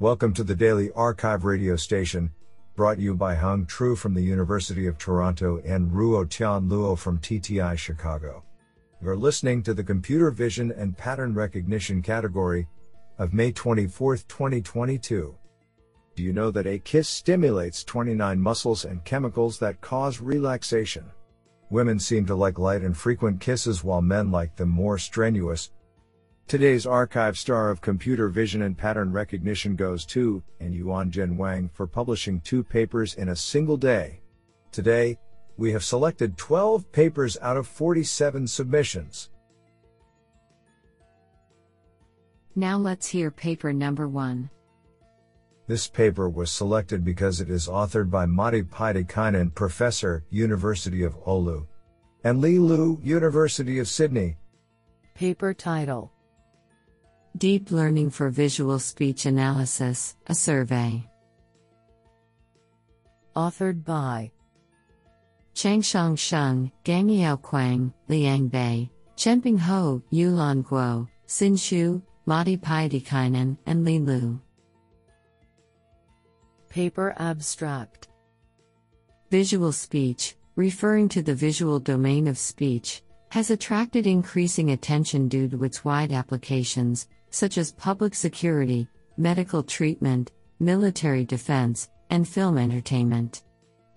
Welcome to the Daily arXiv radio station, brought you by Hung Tru from the University of Toronto and Ruo Tian Luo from TTI Chicago. You're listening to the Computer Vision and Pattern Recognition category of May 24, 2022. Do you know that a kiss stimulates 29 muscles and chemicals that cause relaxation? Women seem to like light and frequent kisses while men like them more strenuous, Today's arXiv star of computer vision and pattern recognition goes to, and Yuan Jin Wang for publishing two papers in a single day. Today, we have selected 12 papers out of 47 submissions. Now let's hear paper number one. This paper was selected because it is authored by Matti Pietikäinen, Professor, University of Oulu, and Li Liu, University of Sydney. Paper title Deep Learning for Visual Speech Analysis, a survey. Authored by Changchong Sheng, Gangyao Kuang, Liang Bai, Chenping Hou, Yulan Guo, Xin Xu, Matti Pietikäinen, and Li Liu. Paper Abstract Visual speech, referring to the visual domain of speech, has attracted increasing attention due to its wide applications, such as public security, medical treatment, military defense, and film entertainment.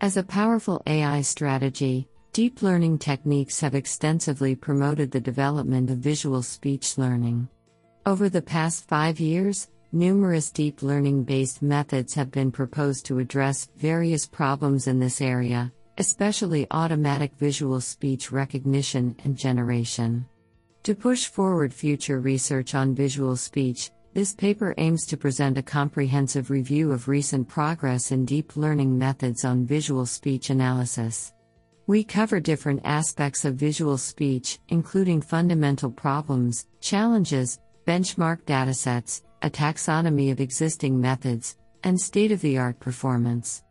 As a powerful AI strategy, deep learning techniques have extensively promoted the development of visual speech learning. Over the past five years, numerous deep learning based methods have been proposed to address various problems in this area, especially automatic visual speech recognition and generation. To push forward future research on visual speech, this paper aims to present a comprehensive review of recent progress in deep learning methods on visual speech analysis. We cover different aspects of visual speech, including fundamental problems, challenges, benchmark datasets, a taxonomy of existing methods, and state of the art performance.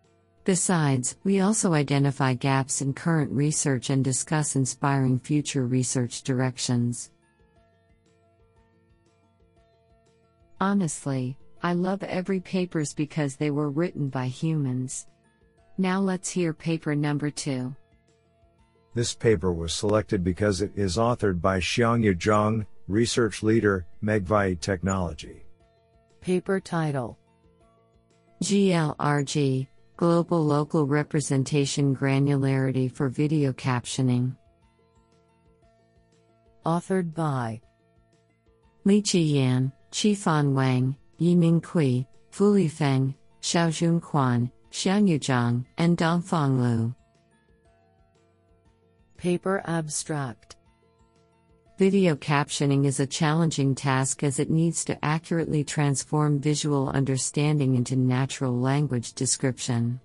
Besides, we also identify gaps in current research and discuss inspiring future research directions. Honestly, I love every papers because they were written by humans. Now let's hear paper number 2. This paper was selected because it is authored by Xiangyu Zhang, research leader, Megvii Technology. Paper title GLRG Global Local Representation Granularity for Video Captioning. Authored by Li Liqi Yan, Qifan Wang, Yiming Cui, Fuli Feng, Xiaojun Quan, Xiangyu Zhang, and Dongfang Liu. Paper Abstract Video captioning is a challenging task as it needs to accurately transform visual understanding into natural language description.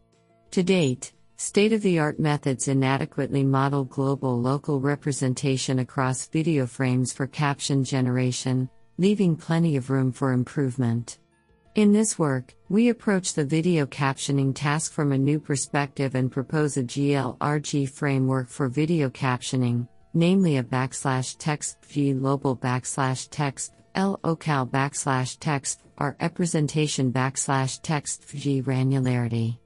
To date, state of the art methods inadequately model global local representation across video frames for caption generation, leaving plenty of room for improvement. In this work, we approach the video captioning task from a new perspective and propose a GLRG framework for video captioning, namely a backslash text v global backslash text local backslash text or representation backslash text v granularity.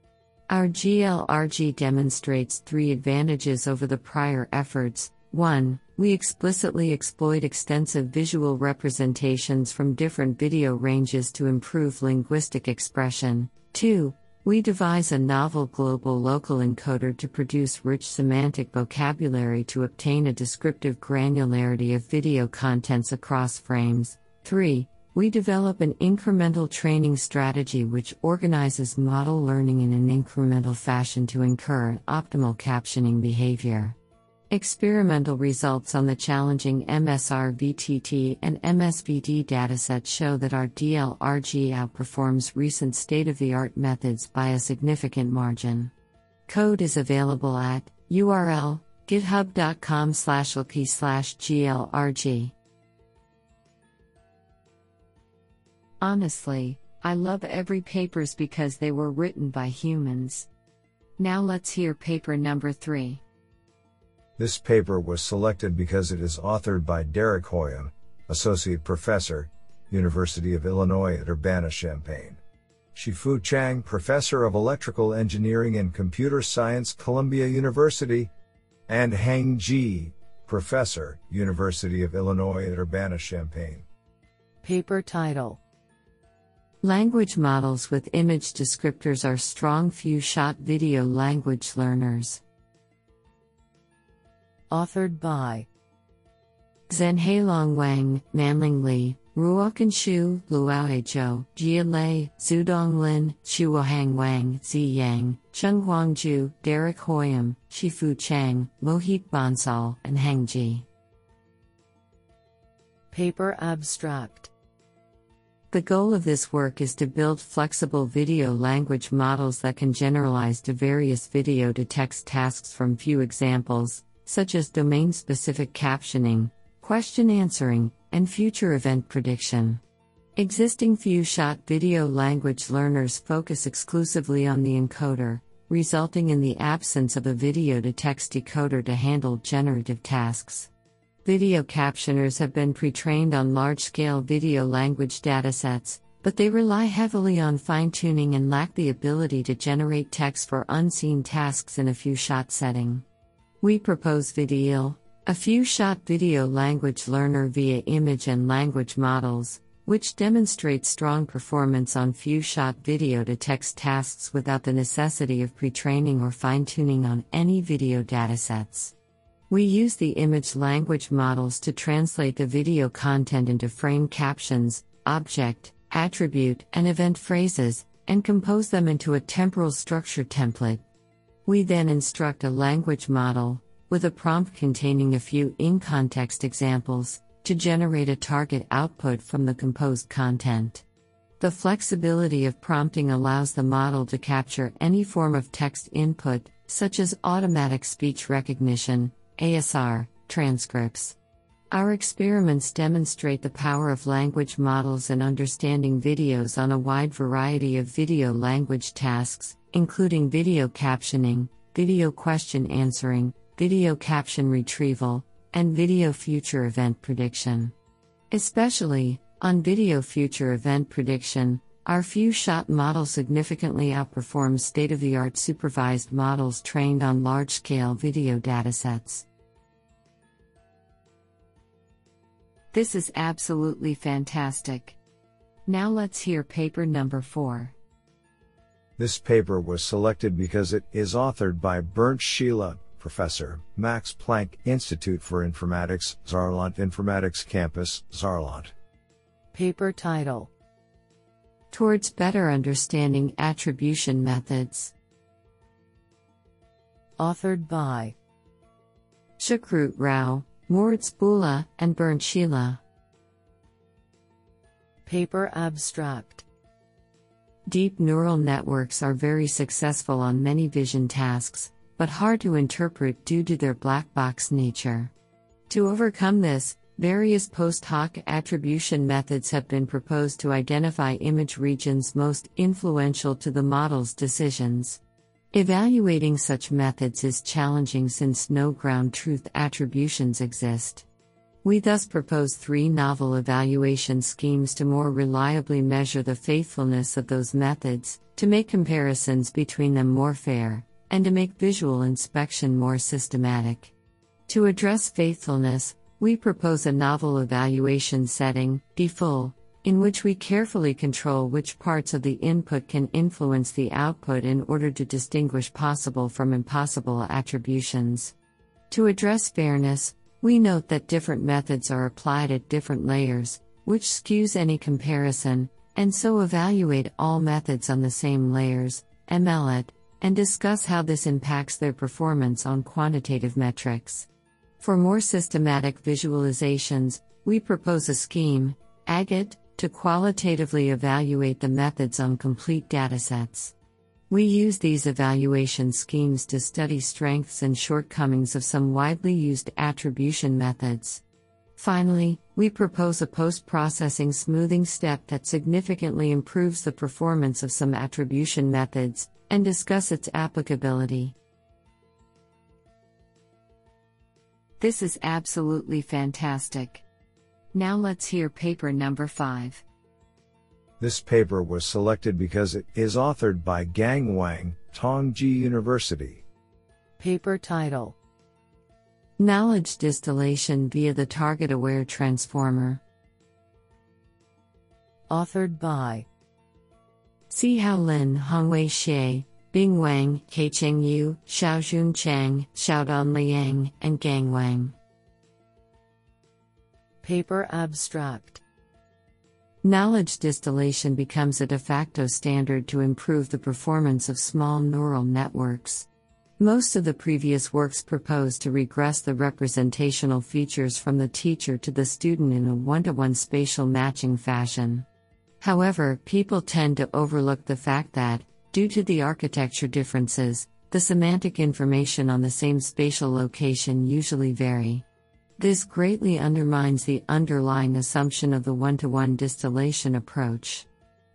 Our GLRG demonstrates three advantages over the prior efforts. 1. We explicitly exploit extensive visual representations from different video ranges to improve linguistic expression. 2. We devise a novel global local encoder to produce rich semantic vocabulary to obtain a descriptive granularity of video contents across frames. 3. We develop an incremental training strategy which organizes model learning in an incremental fashion to incur optimal captioning behavior. Experimental results on the challenging MSR VTT and MSVD datasets show that our GLRG outperforms recent state of the art methods by a significant margin. Code is available at URL github.com slash slash glrg. Honestly, I love every papers because they were written by humans. Now let's hear paper number 3. This paper was selected because it is authored by Derek Hoiem, Associate Professor, University of Illinois at Urbana-Champaign. Shih-Fu Chang, Professor of Electrical Engineering and Computer Science, Columbia University, and Heng Ji, Professor, University of Illinois at Urbana-Champaign. Paper title Language models with image descriptors are strong few shot video language learners. Authored by Zhenhailong Wang, Manling Li, Ruochen Xu, Luowei Zhou, Jie Lei, Xudong Lin, Shuohang Wang, Zi Yang, Chenguang Zhu, Derek Hoiem, Shih-Fu Chang, Mohit Bansal, and Heng Ji. Paper Abstract the goal of this work is to build flexible video language models that can generalize to various video to text tasks from few examples, such as domain specific captioning, question answering, and future event prediction. Existing few shot video language learners focus exclusively on the encoder, resulting in the absence of a video to text decoder to handle generative tasks. Video captioners have been pre trained on large scale video language datasets, but they rely heavily on fine tuning and lack the ability to generate text for unseen tasks in a few shot setting. We propose VidIL, a few shot video language learner via image and language models, which demonstrates strong performance on few shot video to text tasks without the necessity of pre training or fine tuning on any video datasets. We use the image language models to translate the video content into frame captions, object, attribute, and event phrases, and compose them into a temporal structure template. We then instruct a language model, with a prompt containing a few in context examples, to generate a target output from the composed content. The flexibility of prompting allows the model to capture any form of text input, such as automatic speech recognition, ASR, transcripts. Our experiments demonstrate the power of language models in understanding videos on a wide variety of video language tasks, including video captioning, video question answering, video caption retrieval, and video future event prediction. Especially, on video future event prediction, our few shot model significantly outperforms state of the art supervised models trained on large scale video datasets. This is absolutely fantastic. Now let's hear paper number 4. This paper was selected because it is authored by Bernd Schiele, Professor, Max Planck Institute for Informatics, Saarland Informatics Campus, Saarland. Paper title towards better understanding attribution methods. Authored by Sukrut Rao, Moritz Böhle, and Bernd Schiele. Paper Abstract Deep neural networks are very successful on many vision tasks, but hard to interpret due to their black box nature. To overcome this, Various post hoc attribution methods have been proposed to identify image regions most influential to the model's decisions. Evaluating such methods is challenging since no ground truth attributions exist. We thus propose three novel evaluation schemes to more reliably measure the faithfulness of those methods, to make comparisons between them more fair, and to make visual inspection more systematic. To address faithfulness, we propose a novel evaluation setting, DiFull, in which we carefully control which parts of the input can influence the output in order to distinguish possible from impossible attributions. To address fairness, we note that different methods are applied at different layers, which skews any comparison, and so evaluate all methods on the same layers, ML-Att, and discuss how this impacts their performance on quantitative metrics. For more systematic visualizations, we propose a scheme, AggAtt, to qualitatively evaluate the methods on complete datasets. We use these evaluation schemes to study strengths and shortcomings of some widely used attribution methods. Finally, we propose a post processing smoothing step that significantly improves the performance of some attribution methods, and discuss its applicability. This is absolutely fantastic. Now let's hear paper number 5. This paper was selected because it is authored by Gang Wang, Tongji University. Paper title Knowledge distillation via the target aware transformer. Authored by Xihao Lin, Hongwei Xie, Bing Wang, Kaicheng Yu, Xiaojun Chang, Xiaodong Liang, and Gang Wang. Paper abstract Knowledge distillation becomes a de facto standard to improve the performance of small neural networks. Most of the previous works propose to regress the representational features from the teacher to the student in a one to one spatial matching fashion. However, people tend to overlook the fact that, due to the architecture differences, the semantic information on the same spatial location usually vary. This greatly undermines the underlying assumption of the one to one distillation approach.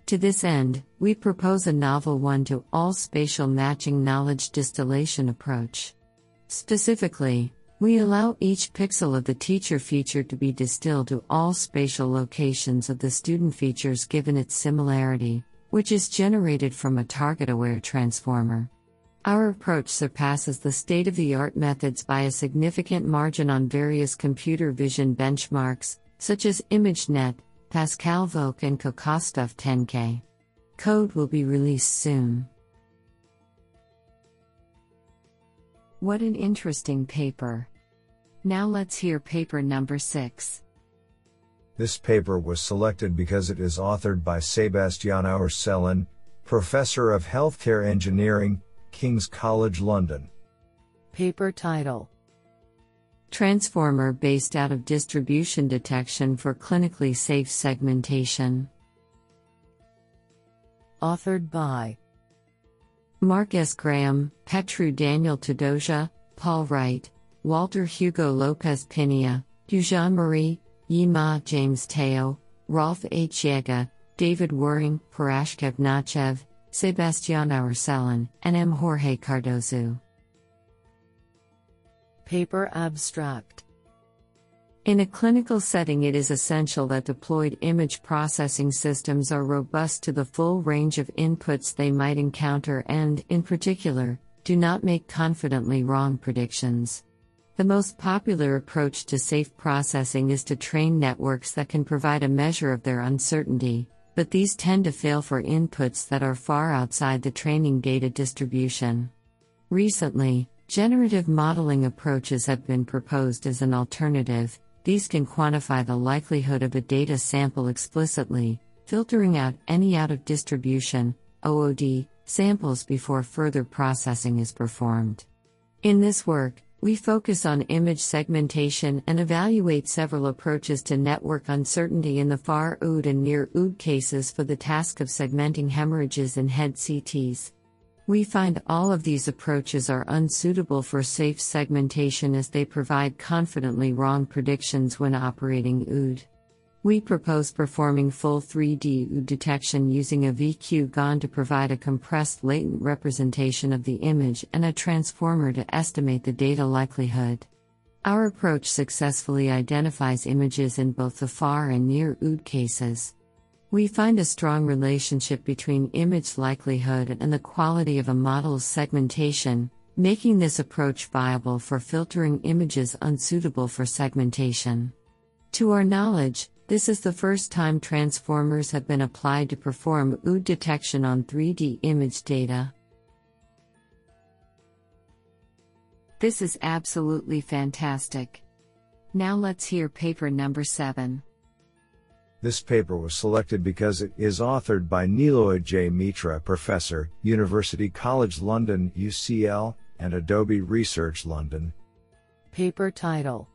To this end, we propose a novel one to all spatial matching knowledge distillation approach. Specifically, we allow each pixel of the teacher feature to be distilled to all spatial locations of the student features given its similarity, which is generated from a target aware transformer. Our approach surpasses the state of the art methods by a significant margin on various computer vision benchmarks, such as ImageNet, Pascal VOC and COCO-Stuff 10K. Code will be released soon. What an interesting paper. Now let's hear paper number 6. This paper was selected because it is authored by Sebastien Ourselin, Professor of Healthcare Engineering, King's College London. Paper title Transformer based out of distribution detection for clinically safe segmentation. Authored by Mark S. Graham, Petru Daniel Tudosiu, Paul Wright, Walter Hugo Lopez Pinaya, Eugene Marie, Yima James Teo, Rolf H. Jäger, David Werring, Parashkev Nachev, Sebastien Ourselin, and M. Jorge Cardoso. Paper abstract In a clinical setting, it is essential that deployed image processing systems are robust to the full range of inputs they might encounter and, in particular, do not make confidently wrong predictions. The most popular approach to safe processing is to train networks that can provide a measure of their uncertainty, but these tend to fail for inputs that are far outside the training data distribution. Recently, Generative modeling approaches have been proposed as an alternative. These can quantify the likelihood of a data sample explicitly, filtering out any out of distribution OOD samples before further processing is performed. In this work, we focus on image segmentation and evaluate several approaches to network uncertainty in the far OOD and near OOD cases for the task of segmenting hemorrhages in head CTs. We find all of these approaches are unsuitable for safe segmentation as they provide confidently wrong predictions when operating OOD. We propose performing full 3D detection using a VQ GAN to provide a compressed latent representation of the image and a transformer to estimate the data likelihood. Our approach successfully identifies images in both the far and near OOD cases. We find a strong relationship between image likelihood and the quality of a model's segmentation, making this approach viable for filtering images unsuitable for segmentation. To our knowledge, this is the first time transformers have been applied to perform OOD detection on 3D image data. This is absolutely fantastic. Now let's hear paper number 7. This paper was selected because it is authored by Niloy J. Mitra, Professor, University College London, UCL, and Adobe Research London. Paper title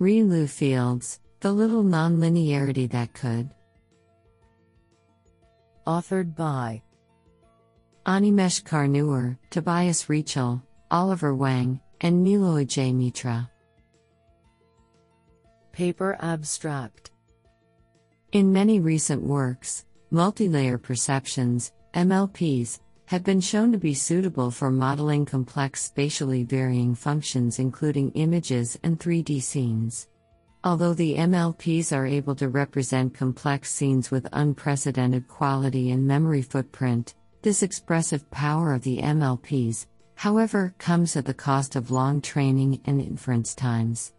ReLU Fields The Little Nonlinearity That Could. Authored by Animesh Karnewar, Tobias Ritschel, Oliver Wang, and Niloy J. Mitra. Paper abstract In many recent works, multilayer perceptrons, MLPs, have been shown to be suitable for modeling complex spatially varying functions including images and 3D scenes. Although the MLPs are able to represent complex scenes with unprecedented quality and memory footprint, this expressive power of the MLPs, however, comes at the cost of long training and inference times.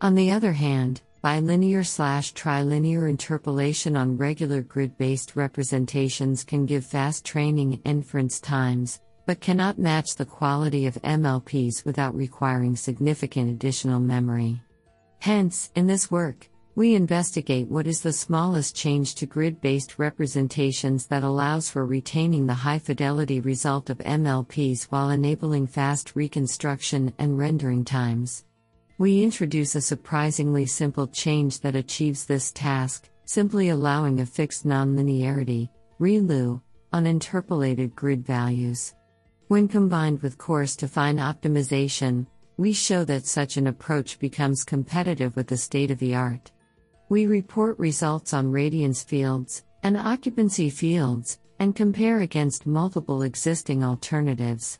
On the other hand, bilinear slash trilinear interpolation on regular grid based representations can give fast training inference times, but cannot match the quality of MLPs without requiring significant additional memory. Hence, in this work, we investigate what is the smallest change to grid based representations that allows for retaining the high fidelity result of MLPs while enabling fast reconstruction and rendering times. We introduce a surprisingly simple change that achieves this task, simply allowing a fixed nonlinearity, ReLU, on interpolated grid values. When combined with coarse to fine optimization, we show that such an approach becomes competitive with the state of the art. We report results on radiance fields and occupancy fields and compare against multiple existing alternatives.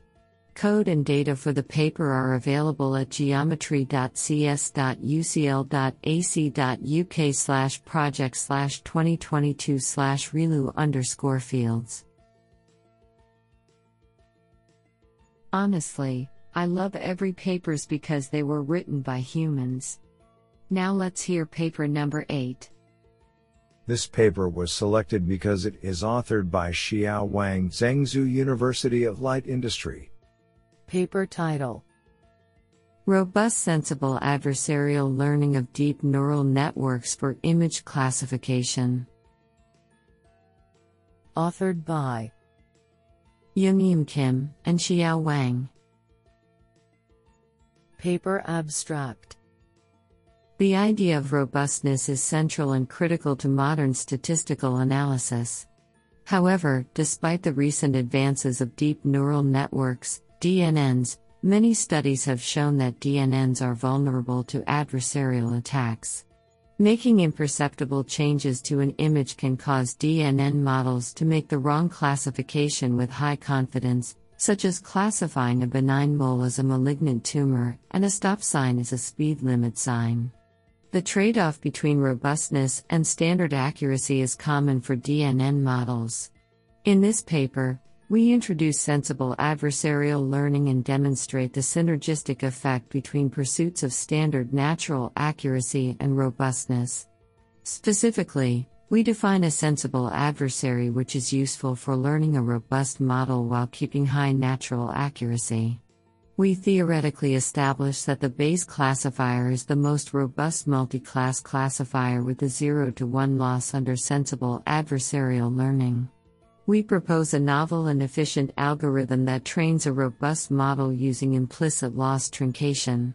Code and data for the paper are available at geometry.cs.ucl.ac.uk slash project slash 2022 slash relu underscore fields. Honestly, I love every papers because they were written by humans. Now let's hear paper number 8. This paper was selected because it is authored by Xiao Wang, Zhengzhou University of Light Industry. Paper title Robust Sensible Adversarial Learning of Deep Neural Networks for Image Classification. Authored by Yoongyum Kim and Xiao Wang. Paper Abstract The idea of robustness is central and critical to modern statistical analysis. However, despite the recent advances of deep neural networks, DNNs, many studies have shown that DNNs are vulnerable to adversarial attacks. Making imperceptible changes to an image can cause DNN models to make the wrong classification with high confidence, such as classifying a benign mole as a malignant tumor and a stop sign as a speed limit sign. The trade off between robustness and standard accuracy is common for DNN models. In this paper, we introduce sensible adversarial learning and demonstrate the synergistic effect between pursuits of standard natural accuracy and robustness. Specifically, we define a sensible adversary which is useful for learning a robust model while keeping high natural accuracy. We theoretically establish that the Bayes classifier is the most robust multi class classifier with a 0 to 1 loss under sensible adversarial learning. We propose a novel and efficient algorithm that trains a robust model using implicit loss truncation.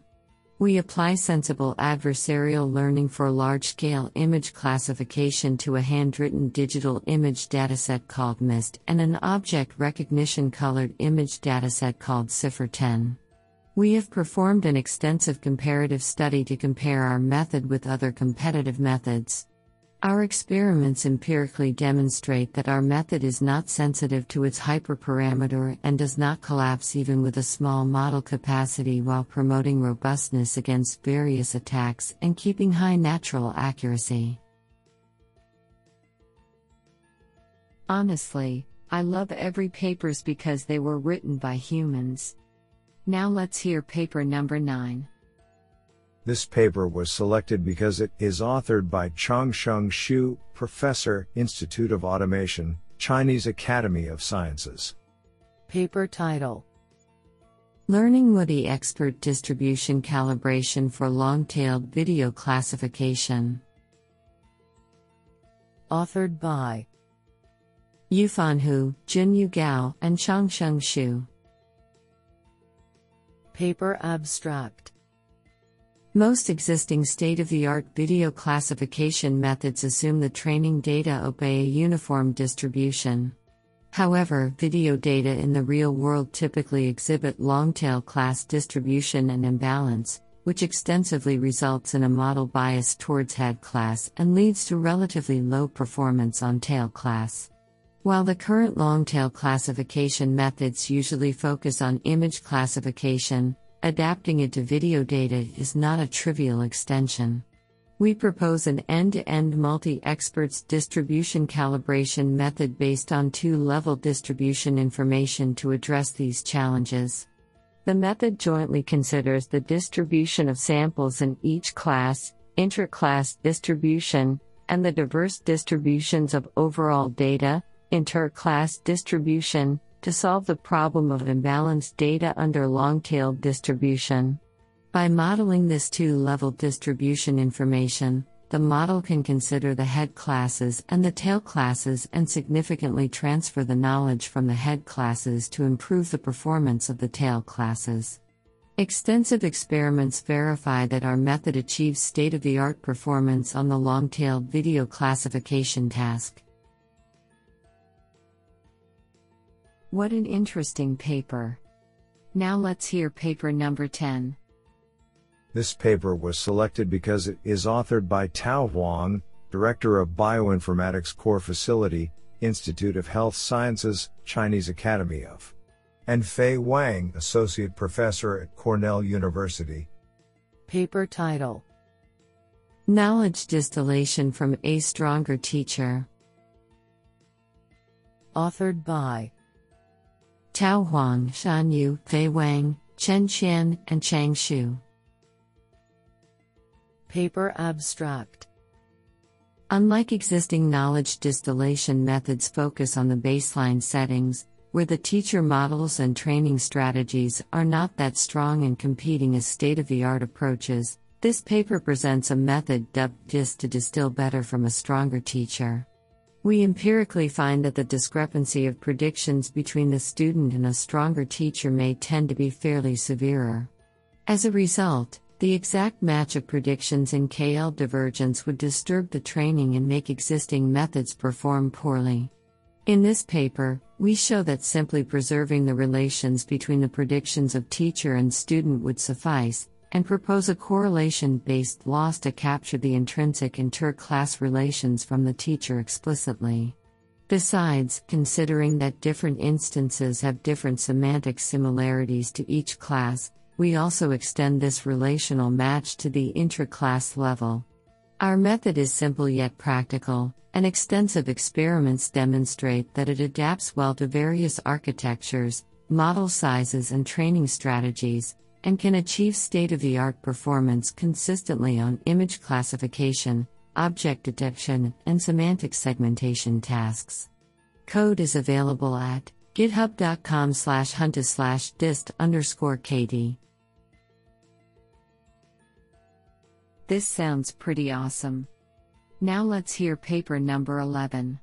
We apply sensible adversarial learning for large scale image classification to a handwritten digital image dataset called MNIST and an object recognition colored image dataset called CIFAR 10. We have performed an extensive comparative study to compare our method with other competitive methods. Our experiments empirically demonstrate that our method is not sensitive to its hyperparameter and does not collapse even with a small model capacity while promoting robustness against various attacks and keeping high natural accuracy. Honestly, I love every papers because they were written by humans. Now let's hear paper number 9. This paper was selected because it is authored by Changsheng Xu, Professor, Institute of Automation, Chinese Academy of Sciences. Paper title Learning Woody Expert Distribution Calibration for Long Tailed Video Classification. Authored by Yufan Hu, Junyu Gao, and Changsheng Xu. Paper Abstract most existing state of the art video classification methods assume the training data obey a uniform distribution. However, video data in the real world typically exhibit long tail class distribution and imbalance, which extensively results in a model bias towards head class and leads to relatively low performance on tail class. While the current long tail classification methods usually focus on image classification, Adapting it to video data is not a trivial extension. We propose an end to end multi experts distribution calibration method based on two level distribution information to address these challenges. The method jointly considers the distribution of samples in each class, inter-class distribution, and the diverse distributions of overall data, inter-class distribution, to solve the problem of imbalanced data under long-tailed distribution. By modeling this two-level distribution information, the model can consider the head classes and the tail classes and significantly transfer the knowledge from the head classes to improve the performance of the tail classes. Extensive experiments verify that our method achieves state of the art performance on the long tailed video classification task. What an interesting paper! Now let's hear paper number 10. This paper was selected because it is authored by Tao Huang, Director of Bioinformatics Core Facility, Institute of Health Sciences, Chinese Academy of, and Fei Wang, Associate Professor at Cornell University. Paper title Knowledge Distillation from a Stronger Teacher. Authored by Tao Huang, Shan You, Fei Wang, Chen Qian, and Chang Xu. Paper Abstract Unlike existing knowledge distillation methods focus on the baseline settings, where the teacher models and training strategies are not that strong and competing as state of the art approaches, this paper presents a method dubbed DIST to distill better from a stronger teacher. We empirically find that the discrepancy of predictions between the student and a stronger teacher may tend to be fairly severer. As a result, the exact match of predictions in KL divergence would disturb the training and make existing methods perform poorly. In this paper, we show that simply preserving the relations between the predictions of teacher and student would suffice, and propose a correlation based loss to capture the intrinsic inter class relations from the teacher explicitly. Besides, considering that different instances have different semantic similarities to each class, we also extend this relational match to the intra-class level. Our method is simple yet practical, and extensive experiments demonstrate that it adapts well to various architectures, model sizes, and training strategies, and can achieve state of the art performance consistently on image classification, object detection, and semantic segmentation tasks. Code is available at github.com slash hunto slash dist underscore kd. This sounds pretty awesome. Now let's hear paper number 11.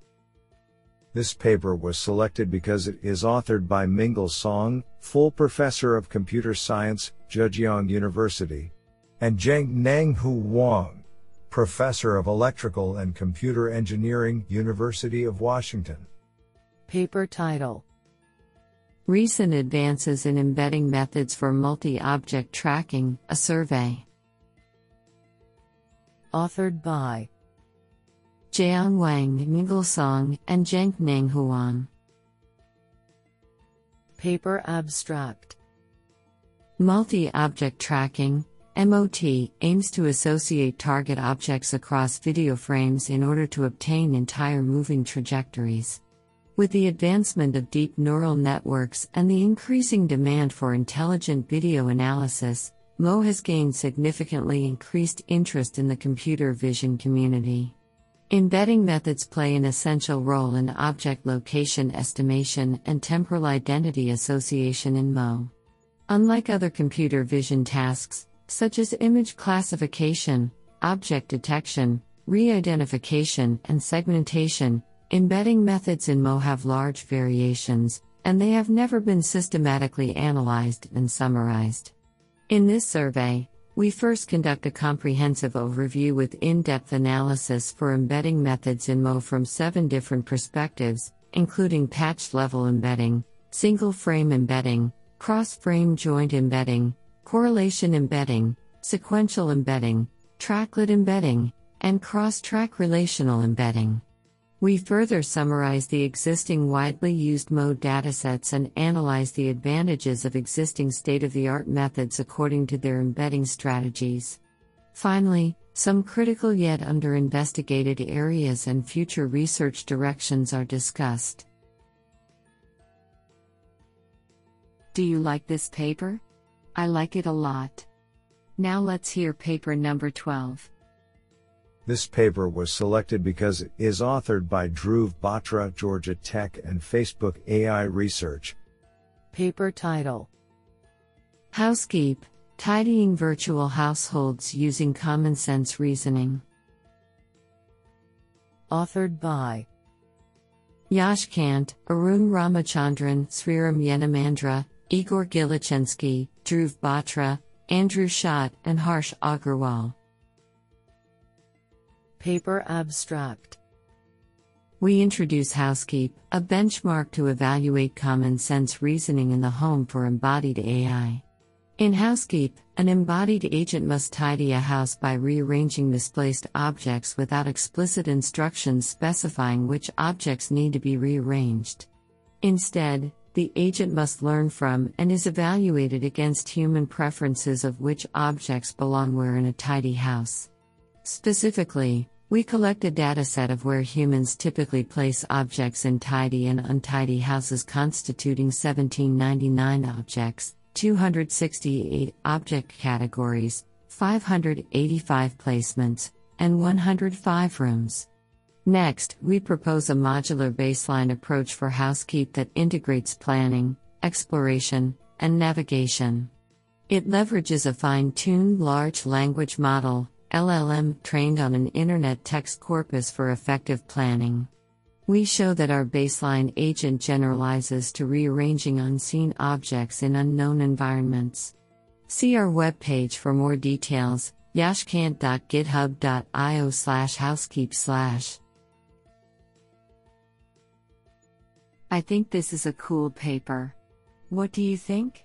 This paper was selected because it is authored by Mingli Song, full professor of computer science, Zhejiang University, and Zheng Nanghu Wang, professor of electrical and computer engineering, University of Washington. Paper title Recent Advances in Embedding Methods for Multi Object Tracking, a Survey. Authored by Jiang Wang, Mingli Song, and Zheng Huang. Paper Abstract Multi object tracking, MOT, aims to associate target objects across video frames in order to obtain entire moving trajectories. With the advancement of deep neural networks and the increasing demand for intelligent video analysis, MOT has gained significantly increased interest in the computer vision community. Embedding methods play an essential role in object location estimation and temporal identity association in MOT. Unlike other computer vision tasks, such as image classification, object detection, re identification, and segmentation, embedding methods in MOT have large variations, and they have never been systematically analyzed and summarized. In this survey, we first conduct a comprehensive overview with in depth analysis for embedding methods in MOT from seven different perspectives, including patch level embedding, single frame embedding, cross frame joint embedding, correlation embedding, sequential embedding, tracklet embedding, and cross track relational embedding. We further summarize the existing widely used MOT datasets and analyze the advantages of existing state of the art methods according to their embedding strategies. Finally, some critical yet under-investigated areas and future research directions are discussed. Do you like this paper? I like it a lot. Now let's hear paper number 12. This paper was selected because it is authored by Dhruv Batra, Georgia Tech, and Facebook AI Research. Paper title Housekeep Tidying Virtual Households Using Common Sense Reasoning. Authored by Yash Kant, Arun Ramachandran, Sriram Yenamandra, Igor Gilitschenski, Dhruv Batra, Andrew Szot, and Harsh Agrawal. Paper Abstract We introduce Housekeep, a benchmark to evaluate common sense reasoning in the home for embodied AI. In Housekeep, an embodied agent must tidy a house by rearranging misplaced objects without explicit instructions specifying which objects need to be rearranged. Instead, the agent must learn from and is evaluated against human preferences of which objects belong where in a tidy house. Specifically, we collect a dataset of where humans typically place objects in tidy and untidy houses constituting 1799 objects, 268 object categories, 585 placements, and 105 rooms. Next, we propose a modular baseline approach for housekeep that integrates planning, exploration, and navigation. It leverages a fine tuned large language model, LLM, trained on an internet text corpus for effective planning. We show that our baseline agent generalizes to rearranging unseen objects in unknown environments. See our webpage for more details yashkant.github.io slash housekeep slash. I think this is a cool paper. What do you think?